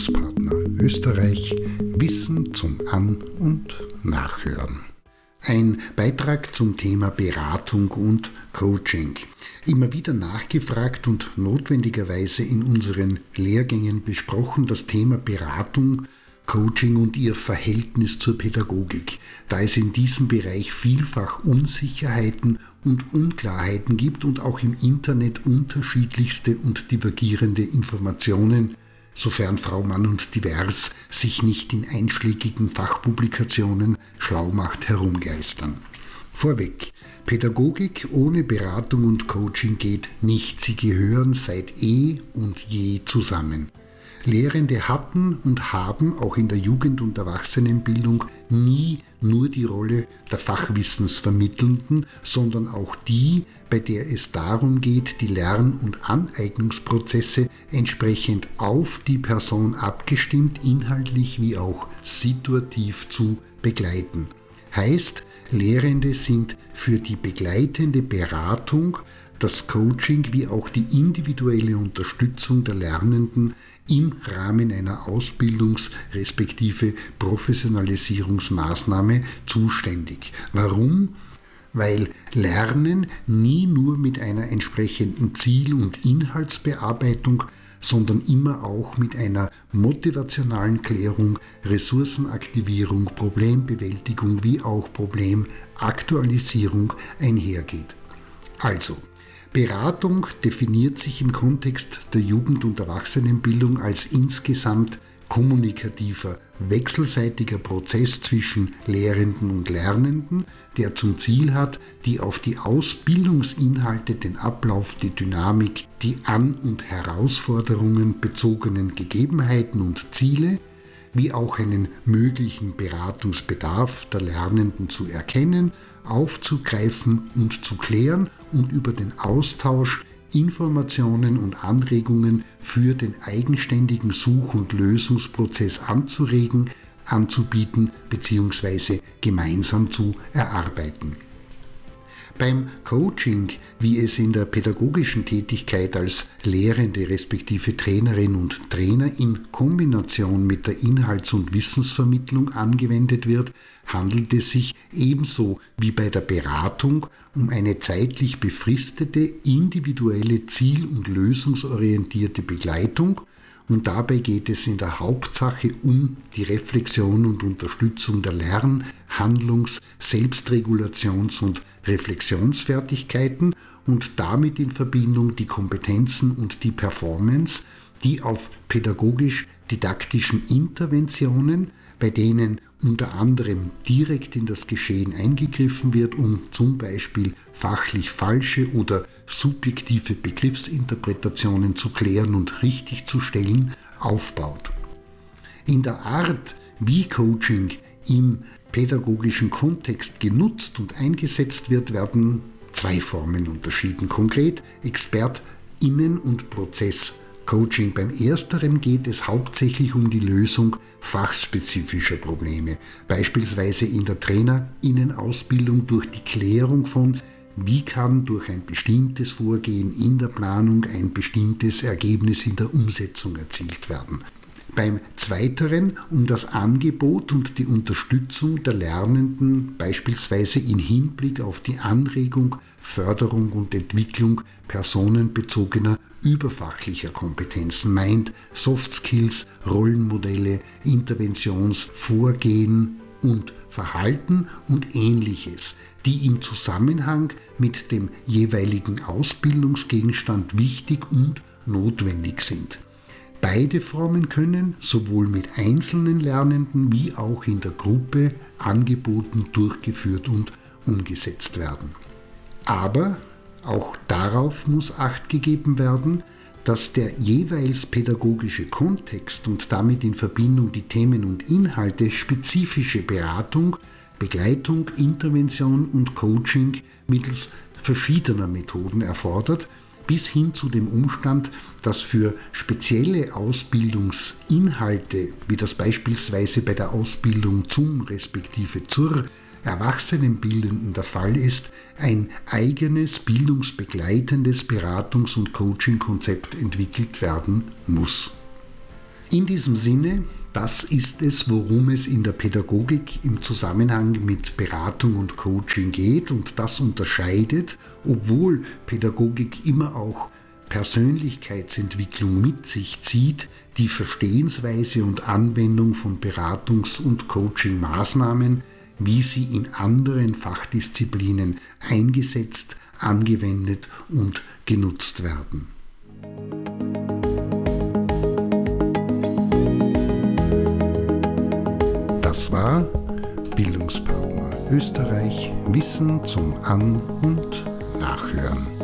Bildungspartner Österreich Wissen zum An- und Nachhören. Ein Beitrag zum Thema Beratung und Coaching. Immer wieder nachgefragt und notwendigerweise in unseren Lehrgängen besprochen das Thema Beratung Coaching und ihr Verhältnis zur Pädagogik, da es in diesem Bereich vielfach Unsicherheiten und Unklarheiten gibt und auch im Internet unterschiedlichste und divergierende Informationen, sofern Frau Mann und Divers sich nicht in einschlägigen Fachpublikationen schlau macht herumgeistern. Vorweg, Pädagogik ohne Beratung und Coaching geht nicht, sie gehören seit eh und je zusammen. Lehrende hatten und haben auch in der Jugend- und Erwachsenenbildung nie nur die Rolle der Fachwissensvermittelnden, sondern auch die, bei der es darum geht, die Lern- und Aneignungsprozesse entsprechend auf die Person abgestimmt, inhaltlich wie auch situativ zu begleiten. Heißt, Lehrende sind für die begleitende Beratung, das Coaching wie auch die individuelle Unterstützung der Lernenden im Rahmen einer Ausbildungs- respektive Professionalisierungsmaßnahme zuständig. Warum? Weil Lernen nie nur mit einer entsprechenden Ziel- und Inhaltsbearbeitung, sondern immer auch mit einer motivationalen Klärung, Ressourcenaktivierung, Problembewältigung wie auch Problemaktualisierung einhergeht. Also, Beratung definiert sich im Kontext der Jugend- und Erwachsenenbildung als insgesamt kommunikativer, wechselseitiger Prozess zwischen Lehrenden und Lernenden, der zum Ziel hat, die auf die Ausbildungsinhalte, den Ablauf, die Dynamik, die An- und Herausforderungen bezogenen Gegebenheiten und Ziele wie auch einen möglichen Beratungsbedarf der Lernenden zu erkennen, aufzugreifen und zu klären und über den Austausch Informationen und Anregungen für den eigenständigen Such- und Lösungsprozess anzuregen, anzubieten bzw. gemeinsam zu erarbeiten. Beim Coaching, wie es in der pädagogischen Tätigkeit als Lehrende respektive Trainerin und Trainer in Kombination mit der Inhalts- und Wissensvermittlung angewendet wird, handelt es sich ebenso wie bei der Beratung um eine zeitlich befristete, individuelle, ziel- und lösungsorientierte Begleitung und dabei geht es in der Hauptsache um die Reflexion und Unterstützung der Lern-, Handlungs-, Selbstregulations- und Reflexionsfertigkeiten und damit in Verbindung die Kompetenzen und die Performance, die auf pädagogisch-didaktischen Interventionen, bei denen unter anderem direkt in das Geschehen eingegriffen wird, um zum Beispiel fachlich falsche oder subjektive Begriffsinterpretationen zu klären und richtigzustellen, aufbaut. In der Art, wie Coaching im pädagogischen Kontext genutzt und eingesetzt wird, werden zwei Formen unterschieden. Konkret ExpertInnen und Prozess Coaching. Beim ersteren geht es hauptsächlich um die Lösung fachspezifischer Probleme, beispielsweise in der Trainerinnenausbildung durch die Klärung von wie kann durch ein bestimmtes Vorgehen in der Planung ein bestimmtes Ergebnis in der Umsetzung erzielt werden. Beim Zweiteren um das Angebot und die Unterstützung der Lernenden, beispielsweise in Hinblick auf die Anregung, Förderung und Entwicklung personenbezogener überfachlicher Kompetenzen, meint Soft Skills, Rollenmodelle, Interventionsvorgehen und Verhalten und ähnliches, die im Zusammenhang mit dem jeweiligen Ausbildungsgegenstand wichtig und notwendig sind. Beide Formen können sowohl mit einzelnen Lernenden wie auch in der Gruppe angeboten, durchgeführt und umgesetzt werden. Aber auch darauf muss acht gegeben werden, dass der jeweils pädagogische Kontext und damit in Verbindung die Themen und Inhalte spezifische Beratung, Begleitung, Intervention und Coaching mittels verschiedener Methoden erfordert, bis hin zu dem Umstand, dass für spezielle Ausbildungsinhalte, wie das beispielsweise bei der Ausbildung zum respektive zur Erwachsenenbildenden der Fall ist, ein eigenes bildungsbegleitendes Beratungs- und Coaching-Konzept entwickelt werden muss. In diesem Sinne, das ist es, worum es in der Pädagogik im Zusammenhang mit Beratung und Coaching geht und das unterscheidet, obwohl Pädagogik immer auch Persönlichkeitsentwicklung mit sich zieht, die Verstehensweise und Anwendung von Beratungs- und Coaching-Maßnahmen, wie sie in anderen Fachdisziplinen eingesetzt, angewendet und genutzt werden. Das war Bildungspartner Österreich Wissen zum An- und Nachhören.